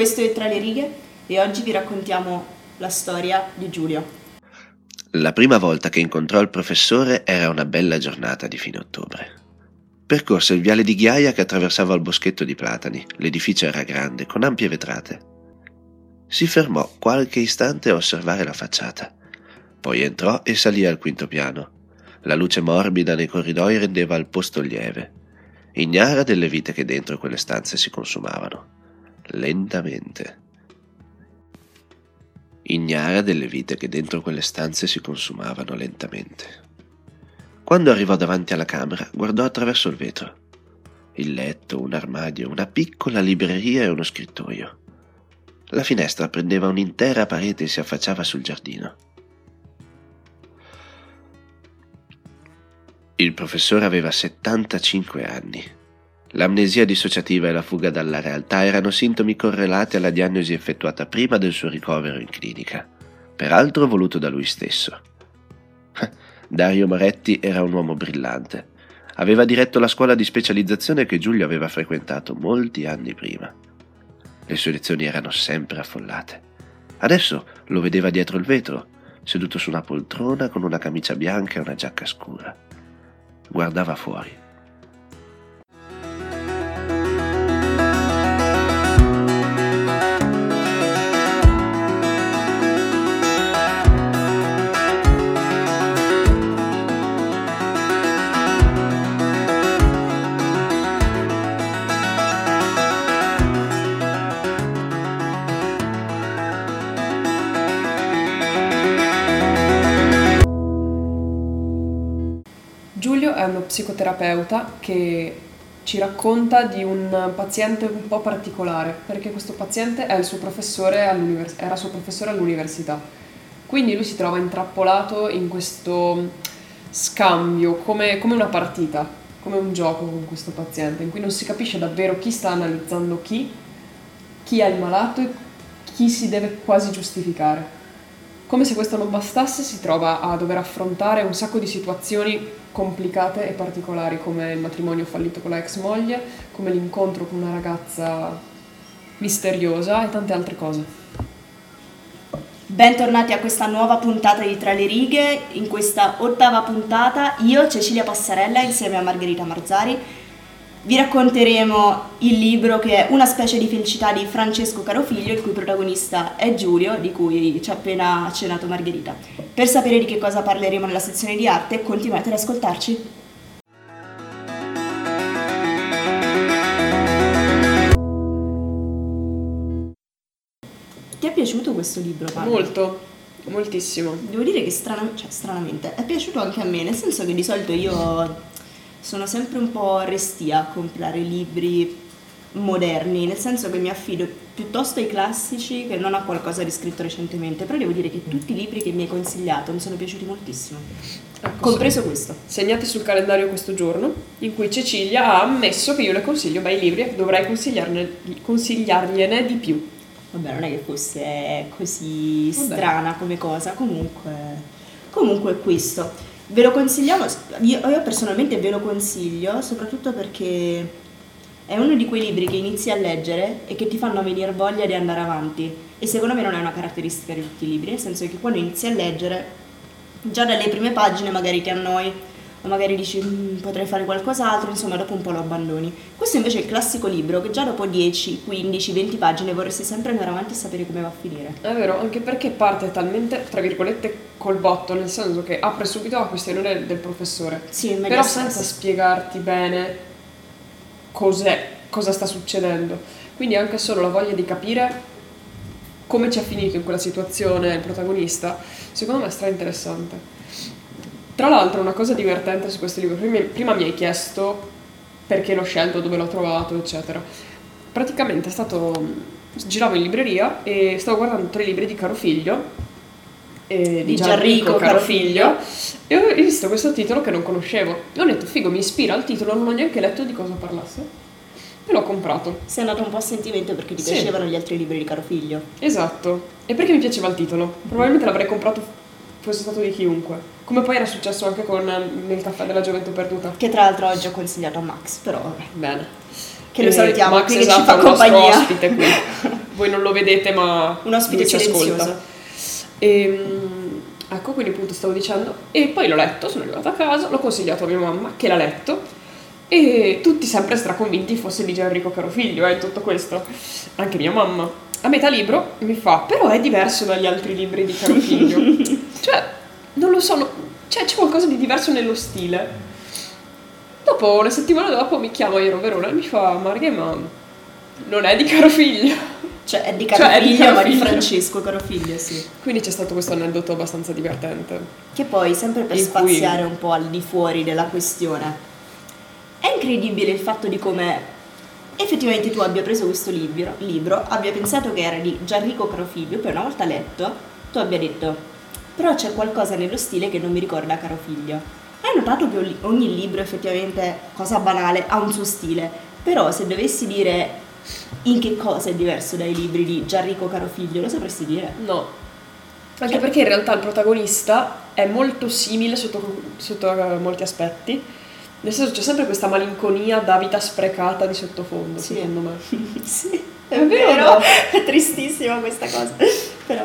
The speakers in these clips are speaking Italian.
Questo è Tra le righe e oggi vi raccontiamo la storia di Giulio. La prima volta che incontrò il professore era una bella giornata di fine ottobre. Percorse il viale di ghiaia che attraversava il boschetto di platani. L'edificio era grande, con ampie vetrate. Si fermò qualche istante a osservare la facciata. Poi entrò e salì al quinto piano. La luce morbida nei corridoi rendeva il posto lieve, ignara delle vite che dentro quelle stanze si consumavano. Lentamente. Ignara delle vite che dentro quelle stanze si consumavano lentamente. Quando arrivò davanti alla camera, guardò attraverso il vetro. Il letto, un armadio, una piccola libreria e uno scrittoio. La finestra prendeva un'intera parete e si affacciava sul giardino. Il professore aveva 75 anni. L'amnesia dissociativa e la fuga dalla realtà erano sintomi correlati alla diagnosi effettuata prima del suo ricovero in clinica, peraltro voluto da lui stesso. Dario Moretti era un uomo brillante. Aveva diretto la scuola di specializzazione che Giulio aveva frequentato molti anni prima. Le sue lezioni erano sempre affollate. Adesso lo vedeva dietro il vetro, seduto su una poltrona con una camicia bianca e una giacca scura guardava fuori. È uno psicoterapeuta che ci racconta di un paziente un po' particolare, perché questo paziente era suo professore all'università. Quindi lui si trova intrappolato in questo scambio, come, come una partita, come un gioco con questo paziente, in cui non si capisce davvero chi sta analizzando chi, chi è il malato e chi si deve quasi giustificare. Come se questo non bastasse, si trova a dover affrontare un sacco di situazioni complicate e particolari come il matrimonio fallito con la ex moglie, come l'incontro con una ragazza misteriosa e tante altre cose. Bentornati a questa nuova puntata di Tra le righe. In questa ottava puntata io, Cecilia Passarella, insieme a Margherita Marzari, vi racconteremo il libro che è Una specie di felicità di Francesco Carofiglio, il cui protagonista è Giulio, di cui ci ha appena accennato Margherita. Per sapere di che cosa parleremo nella sezione di arte, continuate ad ascoltarci. Ti è piaciuto questo libro, Paolo? Molto, moltissimo. Devo dire che strana, cioè, stranamente è piaciuto anche a me, nel senso che di solito io sono sempre un po' restia a comprare libri moderni, nel senso che mi affido piuttosto ai classici che non a qualcosa di scritto recentemente, però devo dire che tutti i libri che mi hai consigliato mi sono piaciuti moltissimo, ecco, compreso questo. Segnate sul calendario questo giorno in cui Cecilia ha ammesso che io le consiglio bei libri e dovrei consigliargliene di più. Vabbè, non è che fosse così Vabbè. strana come cosa, comunque, comunque questo. Ve lo consigliamo, io, io personalmente ve lo consiglio, soprattutto perché è uno di quei libri che inizi a leggere e che ti fanno venire voglia di andare avanti. E secondo me non è una caratteristica di tutti i libri, nel senso che quando inizi a leggere, già dalle prime pagine magari ti annoi magari dici mm, potrei fare qualcos'altro, insomma dopo un po' lo abbandoni. Questo invece è il classico libro che già dopo 10, 15, 20 pagine vorresti sempre andare avanti e sapere come va a finire. È vero, anche perché parte talmente, tra virgolette, col botto, nel senso che apre subito la questione del, del professore. Sì, però senza spiegarti bene cos'è, cosa sta succedendo. Quindi anche solo la voglia di capire come ci ha finito in quella situazione il protagonista, secondo me è stra interessante. Tra l'altro una cosa divertente su questo libro, prima, prima mi hai chiesto perché l'ho scelto, dove l'ho trovato, eccetera. Praticamente è stato... giravo in libreria e stavo guardando tre libri di Caro Figlio, eh, di Gianrico Carofiglio, e ho visto questo titolo che non conoscevo. E ho detto, figo, mi ispira al titolo, non ho neanche letto di cosa parlasse. E l'ho comprato. Sei andato un po' a sentimento perché ti sì. piacevano gli altri libri di Carofiglio. Esatto. E perché mi piaceva il titolo? Probabilmente l'avrei comprato fosse stato di chiunque. Come poi era successo anche con ehm, il caffè della gioventù perduta. Che tra l'altro oggi ho consigliato a Max, però vabbè. Bene. Che lo salutiamo Max qui esatto, che ci fa compagnia. ospite qui. voi non lo vedete ma Un ospite ci ascolta. Ehm, ecco, quindi appunto stavo dicendo. E poi l'ho letto, sono arrivata a casa, l'ho consigliato a mia mamma che l'ha letto. E tutti sempre straconvinti fosse di Enrico Carofiglio, eh, tutto questo. Anche mia mamma. A metà libro mi fa, però è diverso dagli altri libri di Carofiglio. cioè, non lo so, no- cioè c'è qualcosa di diverso nello stile. Dopo, una settimana dopo, mi chiama Iero Verona e mi fa, Marghe, ma non è di Carofiglio. Cioè è di Cioè, Carofiglio, ma di. Francesco Carofiglio, sì. Quindi c'è stato questo aneddoto abbastanza divertente. Che poi, sempre per In cui- spaziare un po' al di fuori della questione, è incredibile il fatto di come effettivamente tu abbia preso questo libro, libro, abbia pensato che era di Gianrico Carofiglio, poi una volta letto, tu abbia detto, però c'è qualcosa nello stile che non mi ricorda Carofiglio. Hai notato che ogni- libro effettivamente, cosa banale, ha un suo stile, però se dovessi dire in che cosa è diverso dai libri di Gianrico Carofiglio, lo sapresti dire? No. Anche perché in realtà il protagonista è molto simile sotto, sotto molti aspetti. Nel senso c'è sempre questa malinconia da vita sprecata di sottofondo, Sì. secondo me. sì, È vero. è tristissima questa cosa. Però,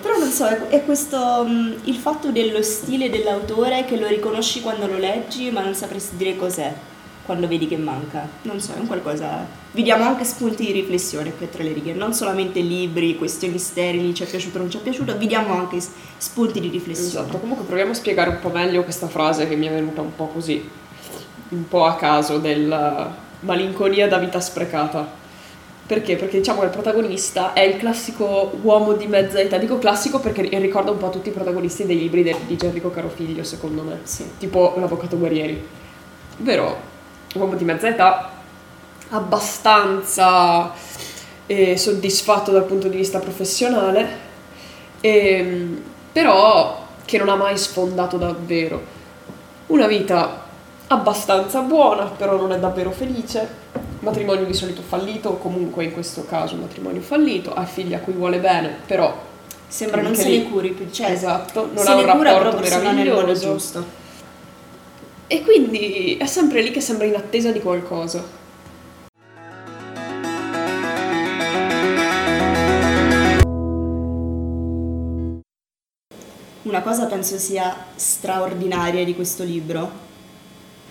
però non so, è, è questo mh, il fatto dello stile dell'autore che lo riconosci quando lo leggi, ma non sapresti dire cos'è quando vedi che manca. Non so, è un qualcosa. Vi diamo anche spunti di riflessione qui tra le righe, non solamente libri, questioni sterili, ci è piaciuto o non ci è piaciuto, vi diamo anche spunti di riflessione. Esatto, comunque proviamo a spiegare un po' meglio questa frase che mi è venuta un po' così, un po' a caso del malinconia da vita sprecata. Perché? Perché diciamo che il protagonista è il classico uomo di mezza età. Dico classico perché ricorda un po' tutti i protagonisti dei libri de- di Enrico Carofiglio, secondo me. Sì. Tipo l'avvocato Guerrieri. Ovvero, uomo di mezza età, abbastanza eh, soddisfatto dal punto di vista professionale, ehm, però che non ha mai sfondato davvero. Una vita abbastanza buona, però non è davvero felice. Matrimonio di solito fallito, o comunque in questo caso un matrimonio fallito, ha figli a cui vuole bene, però Sembra non se lì. ne curi più, cioè esatto, non se ha ne un rapporto meraviglioso. giusto. E quindi è sempre lì che sembra in attesa di qualcosa. Una cosa penso sia straordinaria di questo libro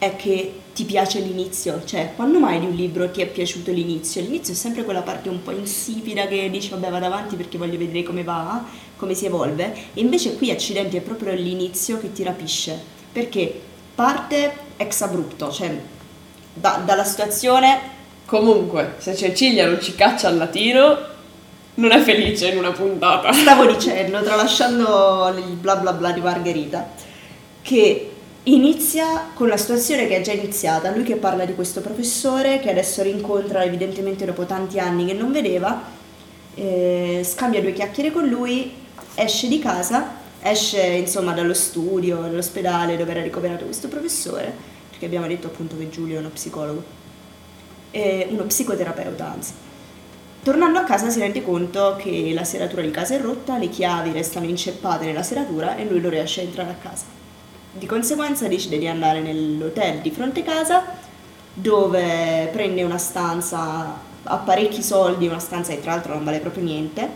è che ti piace l'inizio, cioè quando mai di un libro ti è piaciuto l'inizio? L'inizio è sempre quella parte un po' insipida che dici vabbè vado avanti perché voglio vedere come va, come si evolve e invece qui accidenti è proprio l'inizio che ti rapisce perché parte ex abrupto, cioè da- dalla situazione Comunque, se Cecilia non ci caccia al latino, non è felice in una puntata. Stavo dicendo, tralasciando il bla bla bla di Margherita, che inizia con la situazione che è già iniziata, lui che parla di questo professore che adesso rincontra evidentemente dopo tanti anni che non vedeva, eh, scambia due chiacchiere con lui, esce di casa, esce insomma dallo studio, dall'ospedale dove era ricoverato questo professore, perché abbiamo detto appunto che Giulio è uno psicologo, eh, uno psicoterapeuta anzi. Tornando a casa si rende conto che la serratura di casa è rotta, le chiavi restano inceppate nella serratura e lui non riesce a entrare a casa. Di conseguenza decide di andare nell'hotel di fronte casa dove prende una stanza a parecchi soldi, una stanza che tra l'altro non vale proprio niente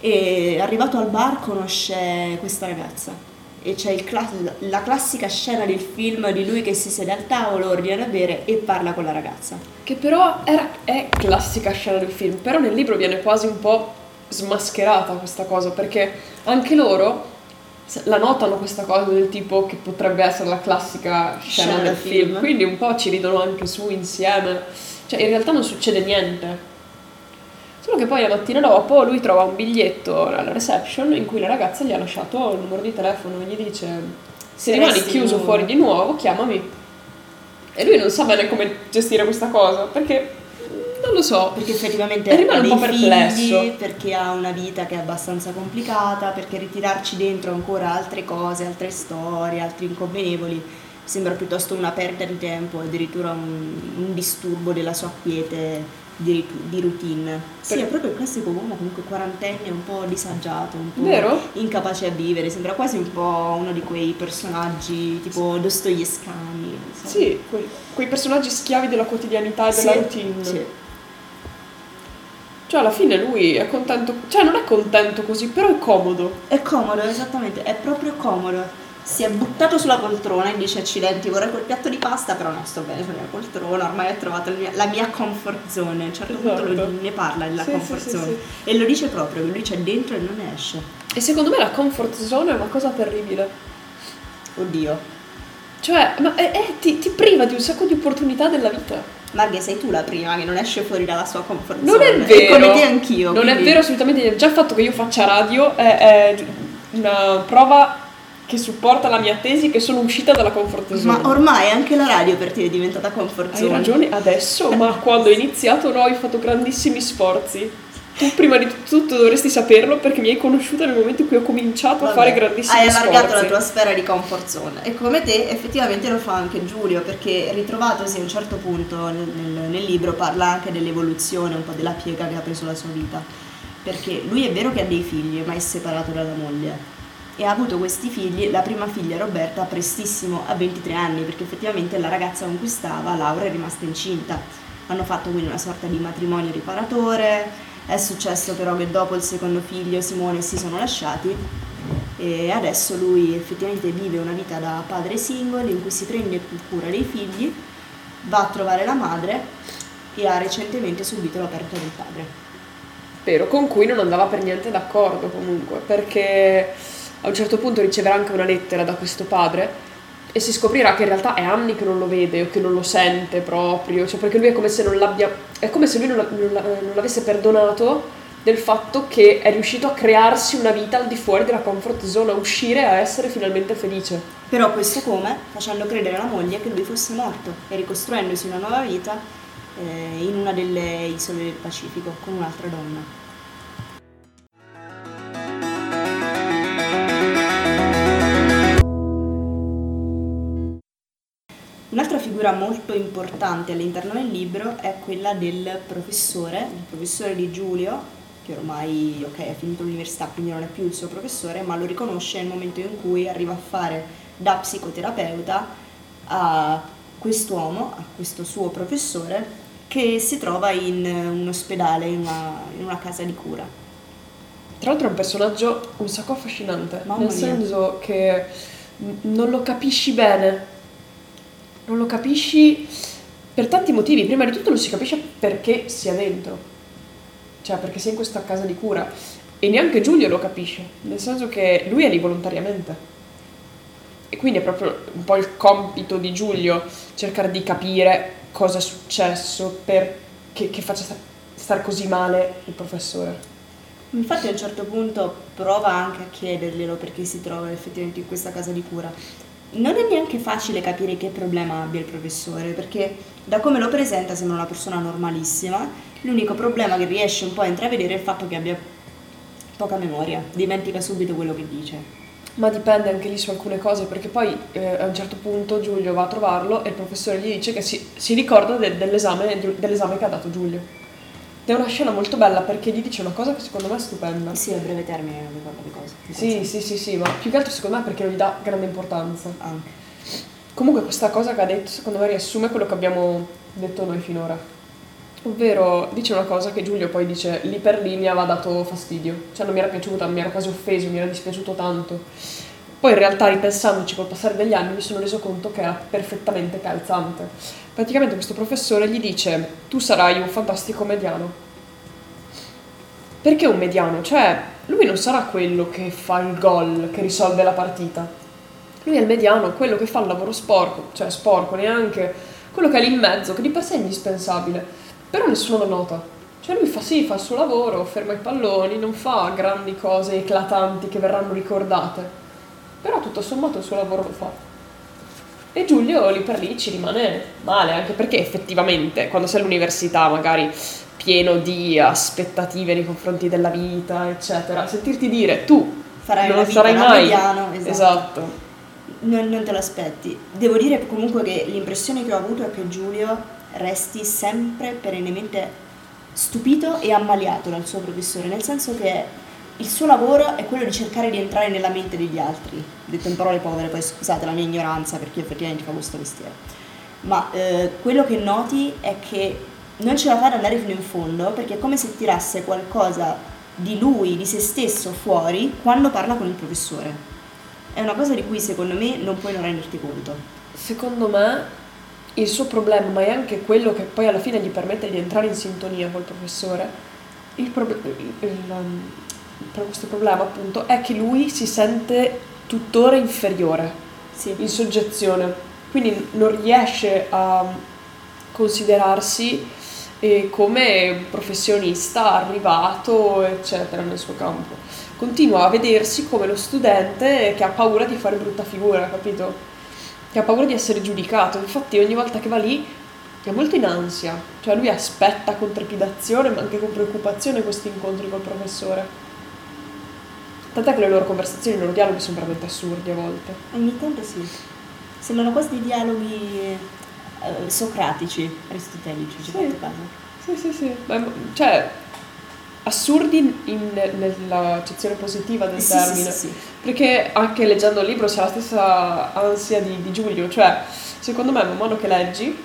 e arrivato al bar conosce questa ragazza e c'è cla- la classica scena del film di lui che si siede al tavolo, ordina da bere e parla con la ragazza. Che però era, è classica scena del film, però nel libro viene quasi un po' smascherata questa cosa, perché anche loro la notano questa cosa del tipo che potrebbe essere la classica scena, Scena del film. film. quindi un po' ci ridono anche su insieme, cioè in realtà non succede niente. Solo che poi la mattina dopo lui trova un biglietto alla reception in cui la ragazza gli ha lasciato il numero di telefono e gli dice se rimani chiuso nudo." fuori di nuovo chiamami. E lui non sa bene come gestire questa cosa, perché non lo so. Perché effettivamente rimane un po' perplesso. figli, perché ha una vita che è abbastanza complicata, perché ritirarci dentro ancora altre cose, altre storie, altri inconvenevoli, sembra piuttosto una perdita di tempo, addirittura un, un disturbo della sua quiete di, di routine. Sì, Per- è proprio il classico uomo comunque quarantenne, un po' disagiato, un po' Vero? incapace a vivere, sembra quasi un po' uno di quei personaggi tipo Dostoevskani. so. Sì, quei, quei personaggi schiavi della quotidianità e della Sì, routine. sì. Cioè, alla fine lui è contento, cioè non è contento così, però è comodo. È comodo, esattamente, è proprio comodo. Si è buttato sulla poltrona e dice accidenti, vorrei quel piatto di pasta, però no, sto bene sulla mia poltrona, ormai ho trovato mia, la mia comfort zone. A un certo esatto. punto lo, ne parla della sì, comfort sì, zone. Sì, e lo dice proprio, che lui c'è dentro e non ne esce. E secondo me la comfort zone è una cosa terribile. Oddio. Cioè, ma è, è, ti, ti priva di un sacco di opportunità della vita. Marghe, sei tu la prima che non esce fuori dalla sua comfort zone. Non è vero. E come te anch'io. Non quindi... è vero assolutamente. Già il fatto che io faccia radio è, è, una prova che supporta la mia tesi che sono uscita dalla comfort zone. Ma ormai anche la radio per te è diventata comfort zone. Hai ragione adesso, ma quando ho iniziato no, hai fatto grandissimi sforzi tu prima di tutto dovresti saperlo perché mi hai conosciuta nel momento in cui ho cominciato Vabbè, a fare grandissimi hai allargato sforzi. la tua sfera di comfort zone. E come te effettivamente lo fa anche Giulio perché ritrovatosi a un certo punto nel, nel, nel libro parla anche dell'evoluzione un po' della piega che ha preso la sua vita. Perché lui è vero che ha dei figli ma è separato dalla moglie. E ha avuto questi figli, la prima figlia Roberta prestissimo a 23 anni perché effettivamente la ragazza con cui stava, Laura, è rimasta incinta. Hanno fatto quindi una sorta di matrimonio riparatore è successo però che dopo il secondo figlio Simone si sono lasciati e adesso lui effettivamente vive una vita da padre singolo in cui si prende più cura dei figli, va a trovare la madre e ha recentemente subito la perdita del padre. Vero, con cui non andava per niente d'accordo comunque, perché a un certo punto riceverà anche una lettera da questo padre e si scoprirà che in realtà è anni che non lo vede o che non lo sente proprio, cioè perché lui è come se non l'abbia, è come se lui non, non, non l'avesse perdonato del fatto che è riuscito a crearsi una vita al di fuori della comfort zone, a uscire a essere finalmente felice. Però questo come? Facendo credere alla moglie che lui fosse morto e ricostruendosi una nuova vita eh, in una delle isole del Pacifico con un'altra donna. Un'altra figura molto importante all'interno del libro è quella del professore, il professore di Giulio, che ormai okay, ha finito l'università, quindi non è più il suo professore, ma lo riconosce nel momento in cui arriva a fare da psicoterapeuta a quest'uomo, a questo suo professore, che si trova in un ospedale, in una, in una casa di cura. Tra l'altro è un personaggio un sacco affascinante, Mamma nel mia. senso che non lo capisci bene non lo capisci per tanti motivi. Prima di tutto non si capisce perché sia dentro, cioè perché sei in questa casa di cura. E neanche Giulio lo capisce, nel senso che lui è lì volontariamente. E quindi è proprio un po' il compito di Giulio cercare di capire cosa è successo per che, faccia stare così male il professore. Infatti a un certo punto prova anche a chiederglielo perché si trova effettivamente in questa casa di cura non è neanche facile capire che problema abbia il professore, perché da come lo presenta sembra una persona normalissima, l'unico problema che riesce un po' a intravedere è il fatto che abbia poca memoria, dimentica subito quello che dice. Ma dipende anche lì su alcune cose, perché poi eh, a un certo punto Giulio va a trovarlo e il professore gli dice che si, si ricorda de, dell'esame, dell'esame che ha dato Giulio. Ed è una scena molto bella perché gli dice una cosa che secondo me è stupenda. Sì, a breve termine non ricordo di cosa. Sì, sì, sì, sì, ma più che altro secondo me perché non gli dà grande importanza. Anche. Comunque questa cosa che ha detto secondo me riassume quello che abbiamo detto noi finora. Ovvero dice una cosa che Giulio poi dice lì per lì mi aveva dato fastidio. Cioè non mi era piaciuta, mi era quasi offeso, mi era dispiaciuto tanto. Poi in realtà ripensandoci col passare degli anni mi sono reso conto che era perfettamente calzante praticamente questo professore gli dice tu sarai un fantastico mediano. Perché un mediano? Cioè, lui non sarà quello che fa il gol, che risolve la partita. Lui è il mediano, quello che fa il lavoro sporco, cioè sporco neanche, quello che è lì in mezzo, che di per sé è indispensabile, però nessuno lo nota. Cioè lui fa sì, fa il suo lavoro, ferma i palloni, non fa grandi cose eclatanti che verranno ricordate, però tutto sommato il suo lavoro lo fa. E Giulio lì per lì ci rimane male, anche perché effettivamente quando sei all'università magari pieno di aspettative nei confronti della vita, eccetera, sentirti dire tu Farai non sarai mai mediano, esatto. esatto. Non, non te lo aspetti. Devo dire comunque che l'impressione che ho avuto è che Giulio resti sempre perennemente stupito e ammaliato dal suo professore, nel senso che il suo lavoro è quello di cercare di entrare nella mente degli altri, detto in parole povere, poi scusate la mia ignoranza perché io effettivamente fa questo mestiere, ma eh, quello che noti è che non ce la fa ad andare fino in fondo perché è come se tirasse qualcosa di lui, di se stesso fuori quando parla con il professore. È una cosa di cui secondo me non puoi non renderti conto. Secondo me il suo problema, ma è anche quello che poi alla fine gli permette di entrare in sintonia col professore, il, prob- um, questo problema appunto è che lui si sente tuttora inferiore, Sì. in soggezione, quindi non riesce a considerarsi eh, come un professionista arrivato, eccetera, nel suo campo. Continua a vedersi come lo studente che ha paura di fare brutta figura, capito? Che ha paura di essere giudicato. Infatti ogni volta che va lì è molto in ansia, cioè lui aspetta con trepidazione ma anche con preoccupazione questi incontri col professore. Tant'è che le loro conversazioni, i loro dialoghi sono veramente assurdi a volte. Ogni tanto sì. Sembrano quasi dialoghi eh, socratici, aristotelici, ci Sì. Sì, sì, sì. Ma- cioè, assurdi in- nella accezione positiva del Sì, termine. sì, sì. Perché anche leggendo il libro c'è la stessa ansia di, di Giulio, cioè, secondo me, man mano che leggi,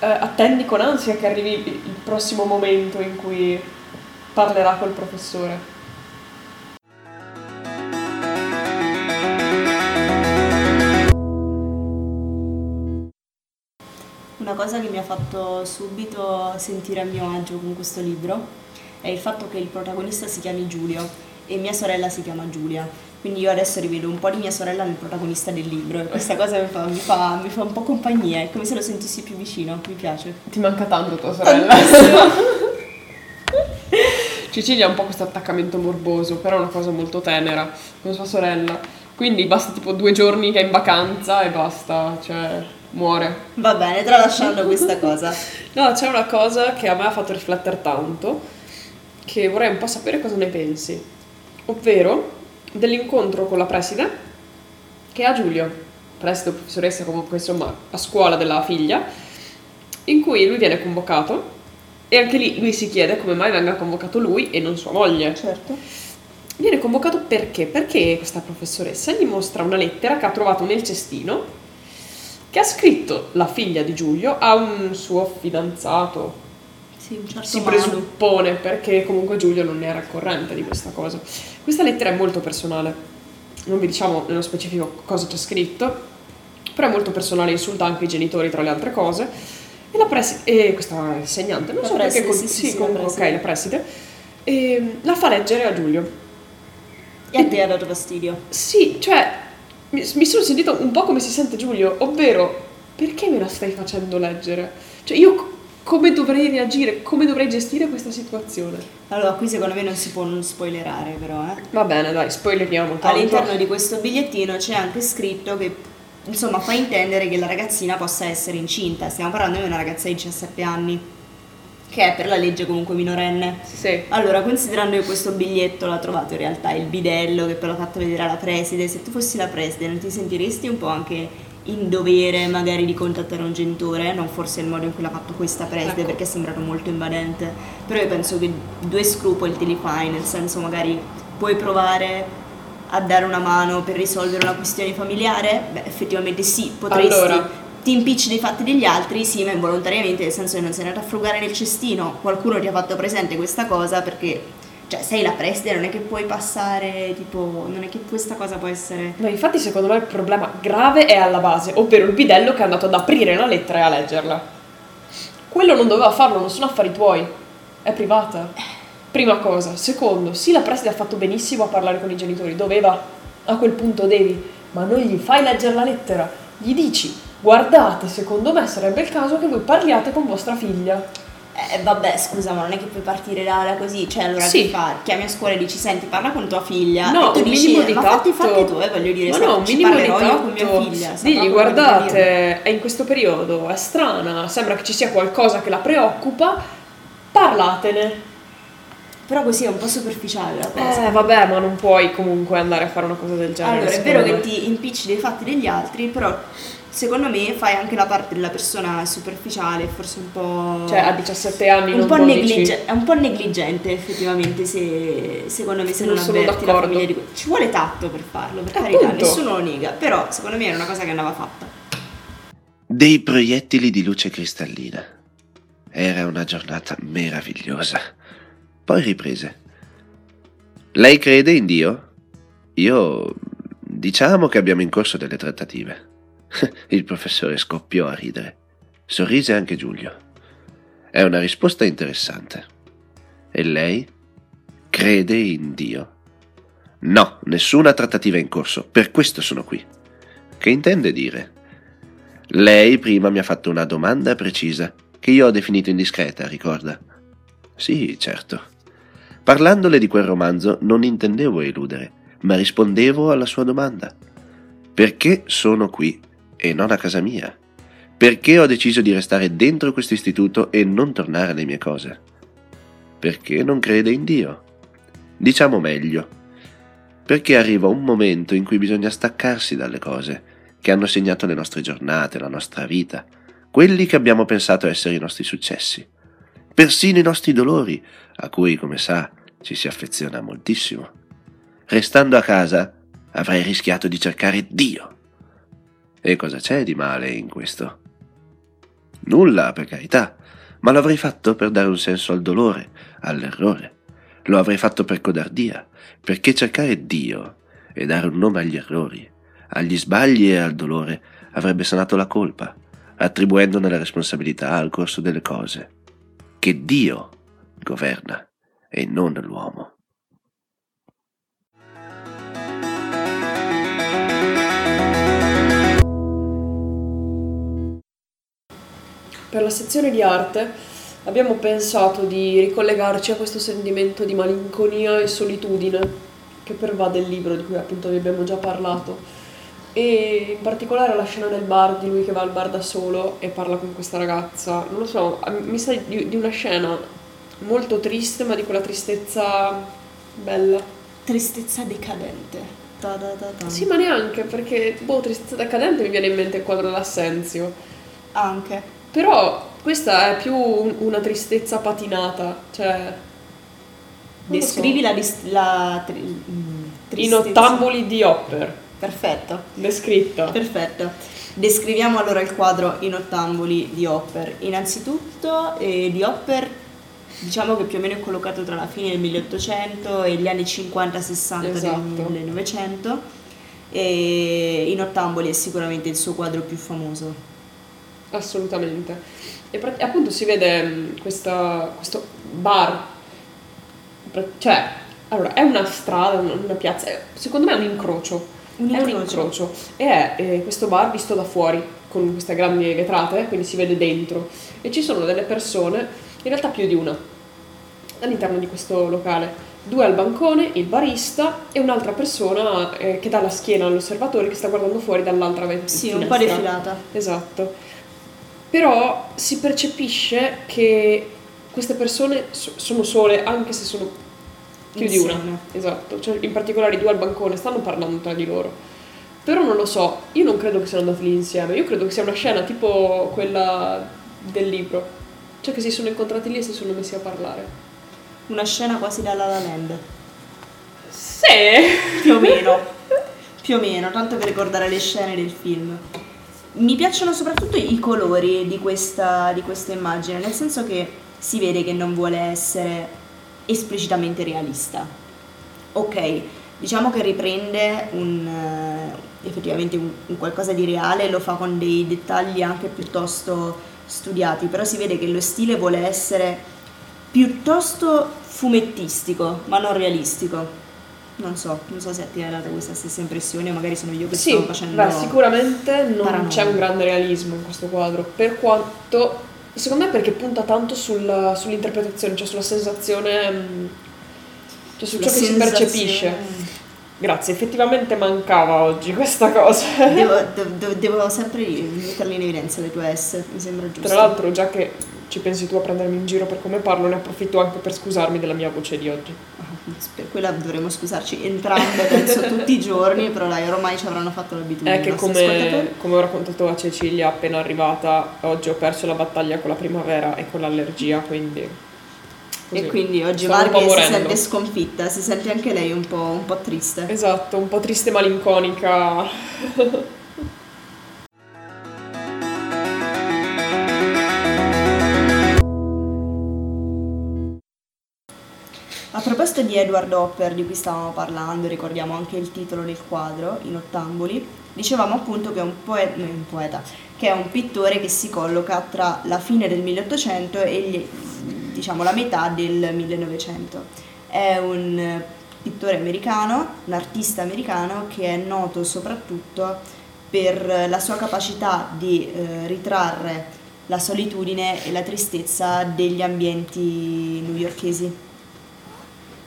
eh, attendi con ansia che arrivi il prossimo momento in cui parlerà col professore. Cosa che mi ha fatto subito sentire a mio agio con questo libro è il fatto che il protagonista si chiami Giulio e mia sorella si chiama Giulia. Quindi io adesso rivedo un po' di mia sorella nel protagonista del libro e questa cosa mi fa, mi fa- mi fa un po' compagnia, è come se lo sentissi più vicino, mi piace. Ti manca tanto tua sorella. Cecilia ha un po' questo attaccamento morboso, però è una cosa molto tenera con sua sorella. Quindi basta tipo due giorni che è in vacanza e basta, cioè muore. Va bene, tralasciando questa cosa. No, c'è una cosa che a me ha fatto riflettere tanto, che vorrei un po' sapere cosa ne pensi, ovvero dell'incontro con la preside che ha Giulio, preside professoressa comunque insomma a scuola della figlia, in cui lui viene convocato e anche lì lui si chiede come mai venga convocato lui e non sua moglie. Certo. Viene convocato perché? Perché questa professoressa gli mostra una lettera che ha trovato nel cestino che ha scritto la figlia di Giulio a un suo fidanzato. Sì, un certo Si presuppone perché comunque Giulio non era al corrente di questa cosa. Questa lettera è molto personale, non vi diciamo nello specifico cosa c'è scritto, però è molto personale, insulta anche i genitori tra le altre cose. E la preside, e questa insegnante, non La so perché, preside, col- sì, sì, sì, la comunque, ok, preside. la preside, e la fa leggere a Giulio. E a te ha dato fastidio? Sì, cioè, mi, mi sono sentito un po' come si sente Giulio, ovvero, perché me la stai facendo leggere? Cioè, io come dovrei reagire, come dovrei gestire questa situazione? Allora, qui secondo me non si può non spoilerare però, eh. Va bene, dai, spoileriamo tanto. All'interno di questo bigliettino c'è anche scritto che insomma fa intendere che la ragazzina possa essere incinta. Stiamo parlando di una ragazza di 17 anni, che è per la legge comunque minorenne. Sì. Allora, considerando che questo biglietto l'ha trovato in realtà il bidello che poi l'ha fatto vedere alla preside, se tu fossi la preside non ti sentiresti un po' anche in dovere magari di contattare un genitore, non forse il modo in cui l'ha fatto questa preside Ecco. perché è sembrato molto invadente, però io penso che due scrupoli te li fai, nel senso magari puoi provare a dare una mano per risolvere una questione familiare? Beh, effettivamente sì, potresti. Allora. Ti impicci dei fatti degli altri, sì, ma involontariamente, nel senso che non sei andato a frugare nel cestino, qualcuno ti ha fatto presente questa cosa perché, cioè, sei la preside, non è che puoi passare, tipo, non è che questa cosa può essere... No, infatti secondo me il problema grave è alla base, ovvero il bidello che è andato ad aprire la lettera e a leggerla. Quello non doveva farlo, non sono affari tuoi, è privata. Prima cosa. Secondo, sì, la preside ha fatto benissimo a parlare con i genitori, doveva, a quel punto devi, ma non gli fai leggere la lettera, gli dici, guardate, secondo me sarebbe il caso che voi parliate con vostra figlia. Eh, vabbè, scusa, ma non è che puoi partire da, così, cioè, allora Sì. che fa? Chiami a scuola e dici, senti, parla con tua figlia, No, e tu un dici, minimo di ma tatto. fatti tu, eh, voglio dire, Ma no, un minimo di io con mia tatto. figlia. Digli, guardate, è in questo periodo, è strana, sembra che ci sia qualcosa che la preoccupa, parlatene. Però così è un po' superficiale la cosa. Eh, vabbè, ma non puoi comunque andare a fare una cosa del genere. Allora, è vero me. che ti impicci dei fatti degli altri, però secondo me fai anche la parte della persona superficiale, forse un po'... Cioè, a 17 anni un non po' 12. neglige- è un po' negligente effettivamente se secondo me se non, Non sono avverti la d'accordo. famiglia di ci vuole tatto per farlo per Eh, carità appunto. nessuno lo nega però secondo me era una cosa che andava fatta Dei proiettili di luce cristallina. Era una giornata meravigliosa. Poi riprese. Lei crede in Dio? Io... diciamo che abbiamo in corso delle trattative. Il professore scoppiò a ridere. Sorrise anche Giulio. È una risposta interessante. E lei? Crede in Dio? No, nessuna trattativa è in corso, per questo sono qui. Che intende dire? Lei prima mi ha fatto una domanda precisa, che io ho definito indiscreta, ricorda? Sì, certo. Parlandole di quel romanzo non intendevo eludere, ma rispondevo alla sua domanda. Perché sono qui e non a casa mia? Perché ho deciso di restare dentro questo istituto e non tornare alle mie cose? Perché non crede in Dio? Diciamo meglio, perché arriva un momento in cui bisogna staccarsi dalle cose che hanno segnato le nostre giornate, la nostra vita, quelli che abbiamo pensato essere i nostri successi, persino i nostri dolori, a cui, come sa, ci si affeziona moltissimo. Restando a casa avrei rischiato di cercare Dio. E cosa c'è di male in questo? Nulla, per carità, ma l'avrei fatto per dare un senso al dolore, all'errore. Lo avrei fatto per codardia, perché cercare Dio e dare un nome agli errori, agli sbagli e al dolore avrebbe sanato la colpa, attribuendone la responsabilità al corso delle cose. Che Dio governa e non l'uomo. Per la sezione di arte abbiamo pensato di ricollegarci a questo sentimento di malinconia e solitudine che pervade il libro di cui appunto vi abbiamo già parlato. E in particolare la scena del bar di lui che va al bar da solo e parla con questa ragazza. Non lo so mi sa di, di una scena molto triste ma di quella tristezza bella. Tristezza decadente. Da da da sì ma neanche perché boh tristezza decadente mi viene in mente il quadro dell'Assenzio anche però questa è più una tristezza patinata cioè descrivi so. la, la tri, mm, tristezza in ottamboli di Hopper Perfetto. Descritto. Perfetto. Descriviamo allora il quadro in ottamboli di Hopper. Innanzitutto eh, di Hopper diciamo che più o meno è collocato tra la fine del 1800 e gli anni 50-60 esatto. del Novecento e in ottamboli è sicuramente il suo quadro più famoso. Assolutamente. E appunto si vede mm, questa, questo bar, cioè, allora è una strada, una piazza, secondo me è un incrocio un è un incrocio e è eh, questo bar visto da fuori con queste grandi vetrate, quindi si vede dentro e ci sono delle persone, in realtà più di una, all'interno di questo locale. Due al bancone, il barista e un'altra persona eh, che dà la schiena all'osservatore che sta guardando fuori dall'altra vetrina. Sì, un po' defilata. Esatto. Però si percepisce che queste persone sono sole anche se sono più Insieme. di una, esatto. Cioè, in particolare i due al bancone stanno parlando tra di loro. Però non lo so, io non credo che siano andati lì insieme, io credo che sia una scena tipo quella del libro. Cioè che si sono incontrati lì e si sono messi a parlare. Una scena quasi da La La Land. Sì! Più o meno. Più o meno, tanto per ricordare le scene del film. Mi piacciono soprattutto i colori di questa, di questa immagine, nel senso che si vede che non vuole essere esplicitamente realista. Ok, diciamo che riprende un, uh, effettivamente un, un, qualcosa di reale, lo fa con dei dettagli anche piuttosto studiati, però si vede che lo stile vuole essere piuttosto fumettistico, ma non realistico. Non so, non so se te hai dato questa stessa impressione, magari sono io che sì, sto facendo. Beh, sicuramente non paranoia. c'è un grande realismo in questo quadro, per quanto Secondo me perché punta tanto sul, sull'interpretazione, cioè sulla sensazione, mm, cioè su ciò che si percepisce. Grazie, effettivamente mancava oggi questa cosa. Devo, devo, devo sempre metterle in evidenza le tue S, mi sembra giusto. Tra l'altro, già che ci pensi tu a prendermi in giro per come parlo, ne approfitto anche per scusarmi della mia voce di oggi. Per quella dovremmo scusarci entrambe, penso tutti i giorni, però dai, ormai ci avranno fatto l'abitudine. È che come, come, ho raccontato a Cecilia appena arrivata, oggi ho perso la battaglia con la primavera e con l'allergia, quindi... Così. E quindi oggi Marghe si sente sconfitta, si sente anche lei un po', un po' triste. Esatto, un po' triste e proposito di Edward Hopper di cui stavamo parlando, ricordiamo anche il titolo del quadro, In ottamboli, dicevamo appunto che è un, poe- un poeta, che è un pittore che si colloca tra la fine del 1800 e gli, diciamo, la metà del 1900. È un pittore americano, un artista americano che è noto soprattutto per la sua capacità di eh, ritrarre la solitudine e la tristezza degli ambienti newyorkesi.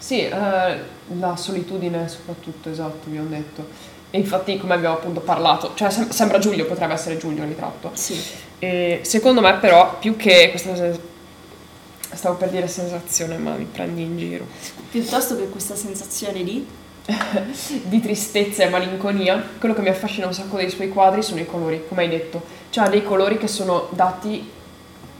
Sì, eh, la solitudine soprattutto, esatto, vi ho detto. E infatti, come abbiamo appunto parlato, cioè sem- sembra Giulio, potrebbe essere Giulio il ritratto. Sì. E secondo me però, più che questa... Stavo per dire sensazione, ma mi prendi in giro. Piuttosto che questa sensazione di... di tristezza e malinconia, quello che mi affascina un sacco dei suoi quadri sono i colori, come hai detto. Cioè dei colori che sono dati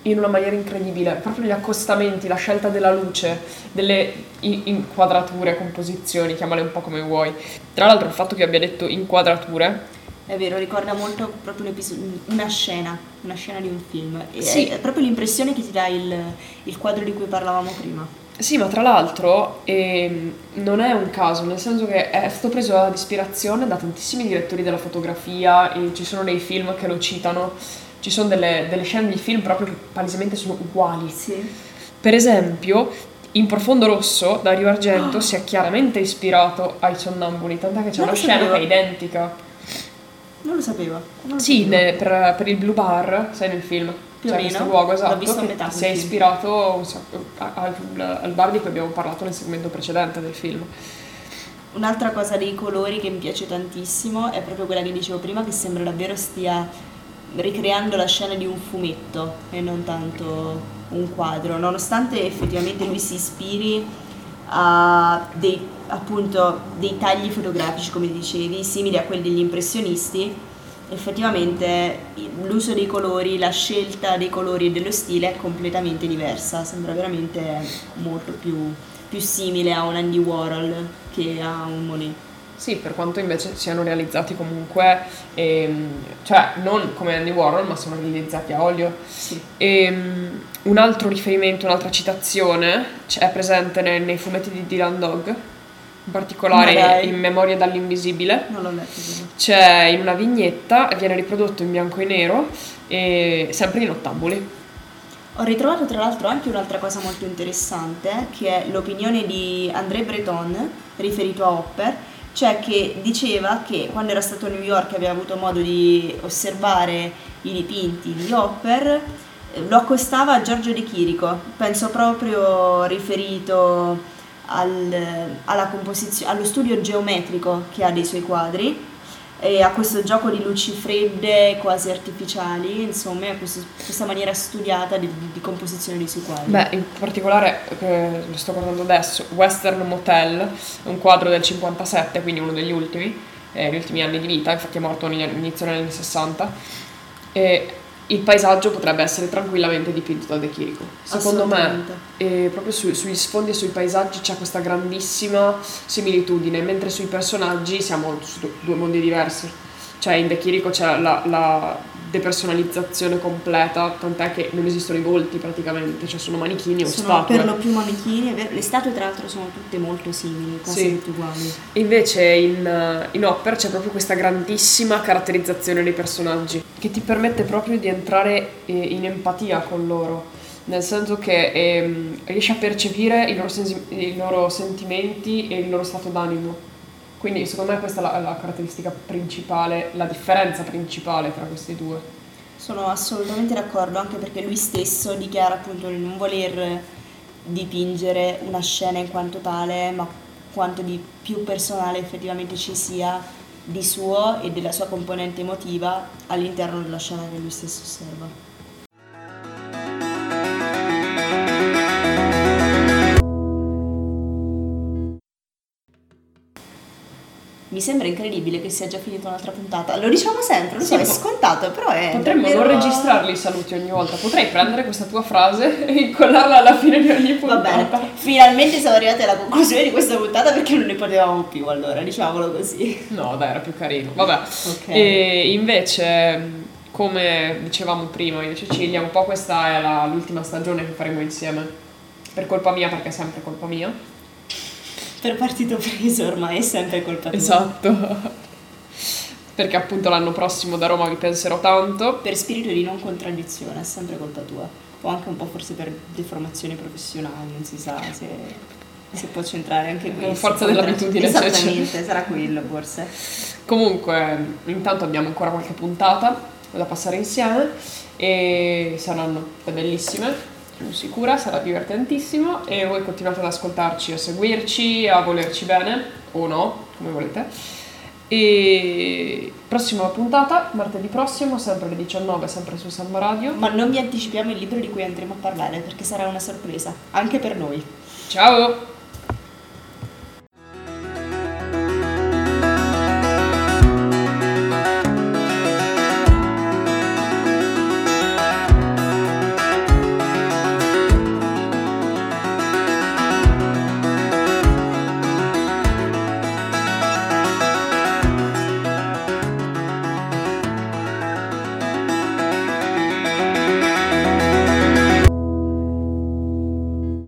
in una maniera incredibile, proprio gli accostamenti, la scelta della luce, delle inquadrature, composizioni, chiamale un po' come vuoi. Tra l'altro il fatto che abbia detto inquadrature è vero, ricorda molto proprio un episodio, una scena, una scena di un film. Sì. È proprio l'impressione che ti dà il, il quadro di cui parlavamo prima. Sì, ma tra l'altro eh, non è un caso, nel senso che è stato preso ad ispirazione da tantissimi direttori della fotografia e ci sono dei film che lo citano, ci sono delle, delle scene di film proprio che palesemente sono uguali. Sì. Per esempio, in Profondo Rosso, Dario Argento si è chiaramente ispirato ai sonnambuli, tant'è che c'è Non una scena sapevo. che è identica. Non lo sapevo. non lo Sì, sapevo. ne- per, per il Blue Bar, sai nel film, Più c'è questo luogo L'ho esatto visto a metà si è ispirato sacco- a- al, al bar di cui abbiamo parlato nel segmento precedente del film. Un'altra cosa dei colori che mi piace tantissimo è proprio quella che dicevo prima, che sembra davvero stia ricreando la scena di un fumetto e non tanto un quadro, nonostante effettivamente lui si ispiri a dei, appunto, dei tagli fotografici, come dicevi, simili a quelli degli impressionisti, effettivamente l'uso dei colori, la scelta dei colori e dello stile è completamente diversa, sembra veramente molto più, più simile a un Andy Warhol che a un Monet. Sì, per quanto invece siano realizzati comunque, ehm, cioè non come Andy Warhol, ma sono realizzati a olio. Sì. Ehm, un altro riferimento, un'altra citazione è presente nei, nei fumetti di Dylan Dog, in particolare in Memoria dall'Invisibile. Non l'ho letto quello. C'è in una vignetta, viene riprodotto in bianco e nero, e sempre in ottamboli. Ho ritrovato tra l'altro anche un'altra cosa molto interessante, che è l'opinione di André Breton riferito a Hopper, cioè che diceva che quando era stato a New York e aveva avuto modo di osservare i dipinti di Hopper, eh, lo accostava a Giorgio De Chirico, penso proprio riferito al- allo studio geometrico che ha dei suoi quadri e a questo gioco di luci fredde quasi artificiali, insomma, a questo- questa maniera studiata di, di composizione dei suoi quadri. Beh, in particolare, eh, lo sto guardando adesso, Western Motel, un quadro del 57, quindi uno degli ultimi, eh, gli ultimi anni di vita, infatti è morto all'inizio degli anni 60. E il paesaggio potrebbe essere tranquillamente dipinto da De Chirico. Secondo me, eh, proprio su- sugli sfondi e sui paesaggi c'è questa grandissima similitudine, mentre sui personaggi siamo su du- due mondi diversi. Cioè in De Chirico c'è la, la depersonalizzazione completa, tant'è che non esistono i volti praticamente, cioè sono manichini o Sono statue. per lo più manichini, le statue tra l'altro sono tutte molto simili, quasi Sì. tutte uguali. Invece in, eh, in Hopper c'è proprio questa grandissima caratterizzazione dei personaggi che ti permette proprio di entrare eh, in empatia con loro, nel senso che ehm, riesci a percepire i loro, sensi- i loro sentimenti e il loro stato d'animo. Quindi secondo me questa è la, la caratteristica principale, la differenza principale tra questi due. Sono assolutamente d'accordo, anche perché lui stesso dichiara appunto di non voler dipingere una scena in quanto tale, ma quanto di più personale effettivamente ci sia di suo e della sua componente emotiva all'interno della scena che lui stesso osserva. Mi sembra incredibile che sia già finita un'altra puntata. Lo diciamo sempre, lo so, Sì, è po- scontato, però è. Potremmo davvero- non registrarli i saluti ogni volta, potrei prendere questa tua frase e incollarla alla fine di ogni Va puntata. bene, finalmente siamo arrivati alla conclusione di questa puntata perché non ne potevamo più, allora, diciamolo così. No, dai, era più carino. Vabbè. Ok. E invece, come dicevamo prima io e Cecilia, un po' questa è la- l'ultima stagione che faremo insieme. Per colpa mia, perché è sempre colpa mia. Per partito preso ormai è sempre colpa tua. Esatto. Perché appunto l'anno prossimo da Roma vi penserò tanto. Per spirito di non contraddizione è sempre colpa tua. O anche un po' forse per deformazioni professionali, non si sa se, se può centrare anche questo. forza dell'abitudine. cioè, Esattamente, cioè. sarà quello forse. Comunque, intanto abbiamo ancora qualche puntata da passare insieme e saranno bellissime, sono sicura, sarà divertentissimo e voi continuate ad ascoltarci, a seguirci, a volerci bene o no, come volete. E prossima puntata, martedì prossimo, sempre alle 19, sempre su Samba Radio. Ma non vi anticipiamo il libro di cui andremo a parlare perché sarà una sorpresa, anche per noi. Ciao!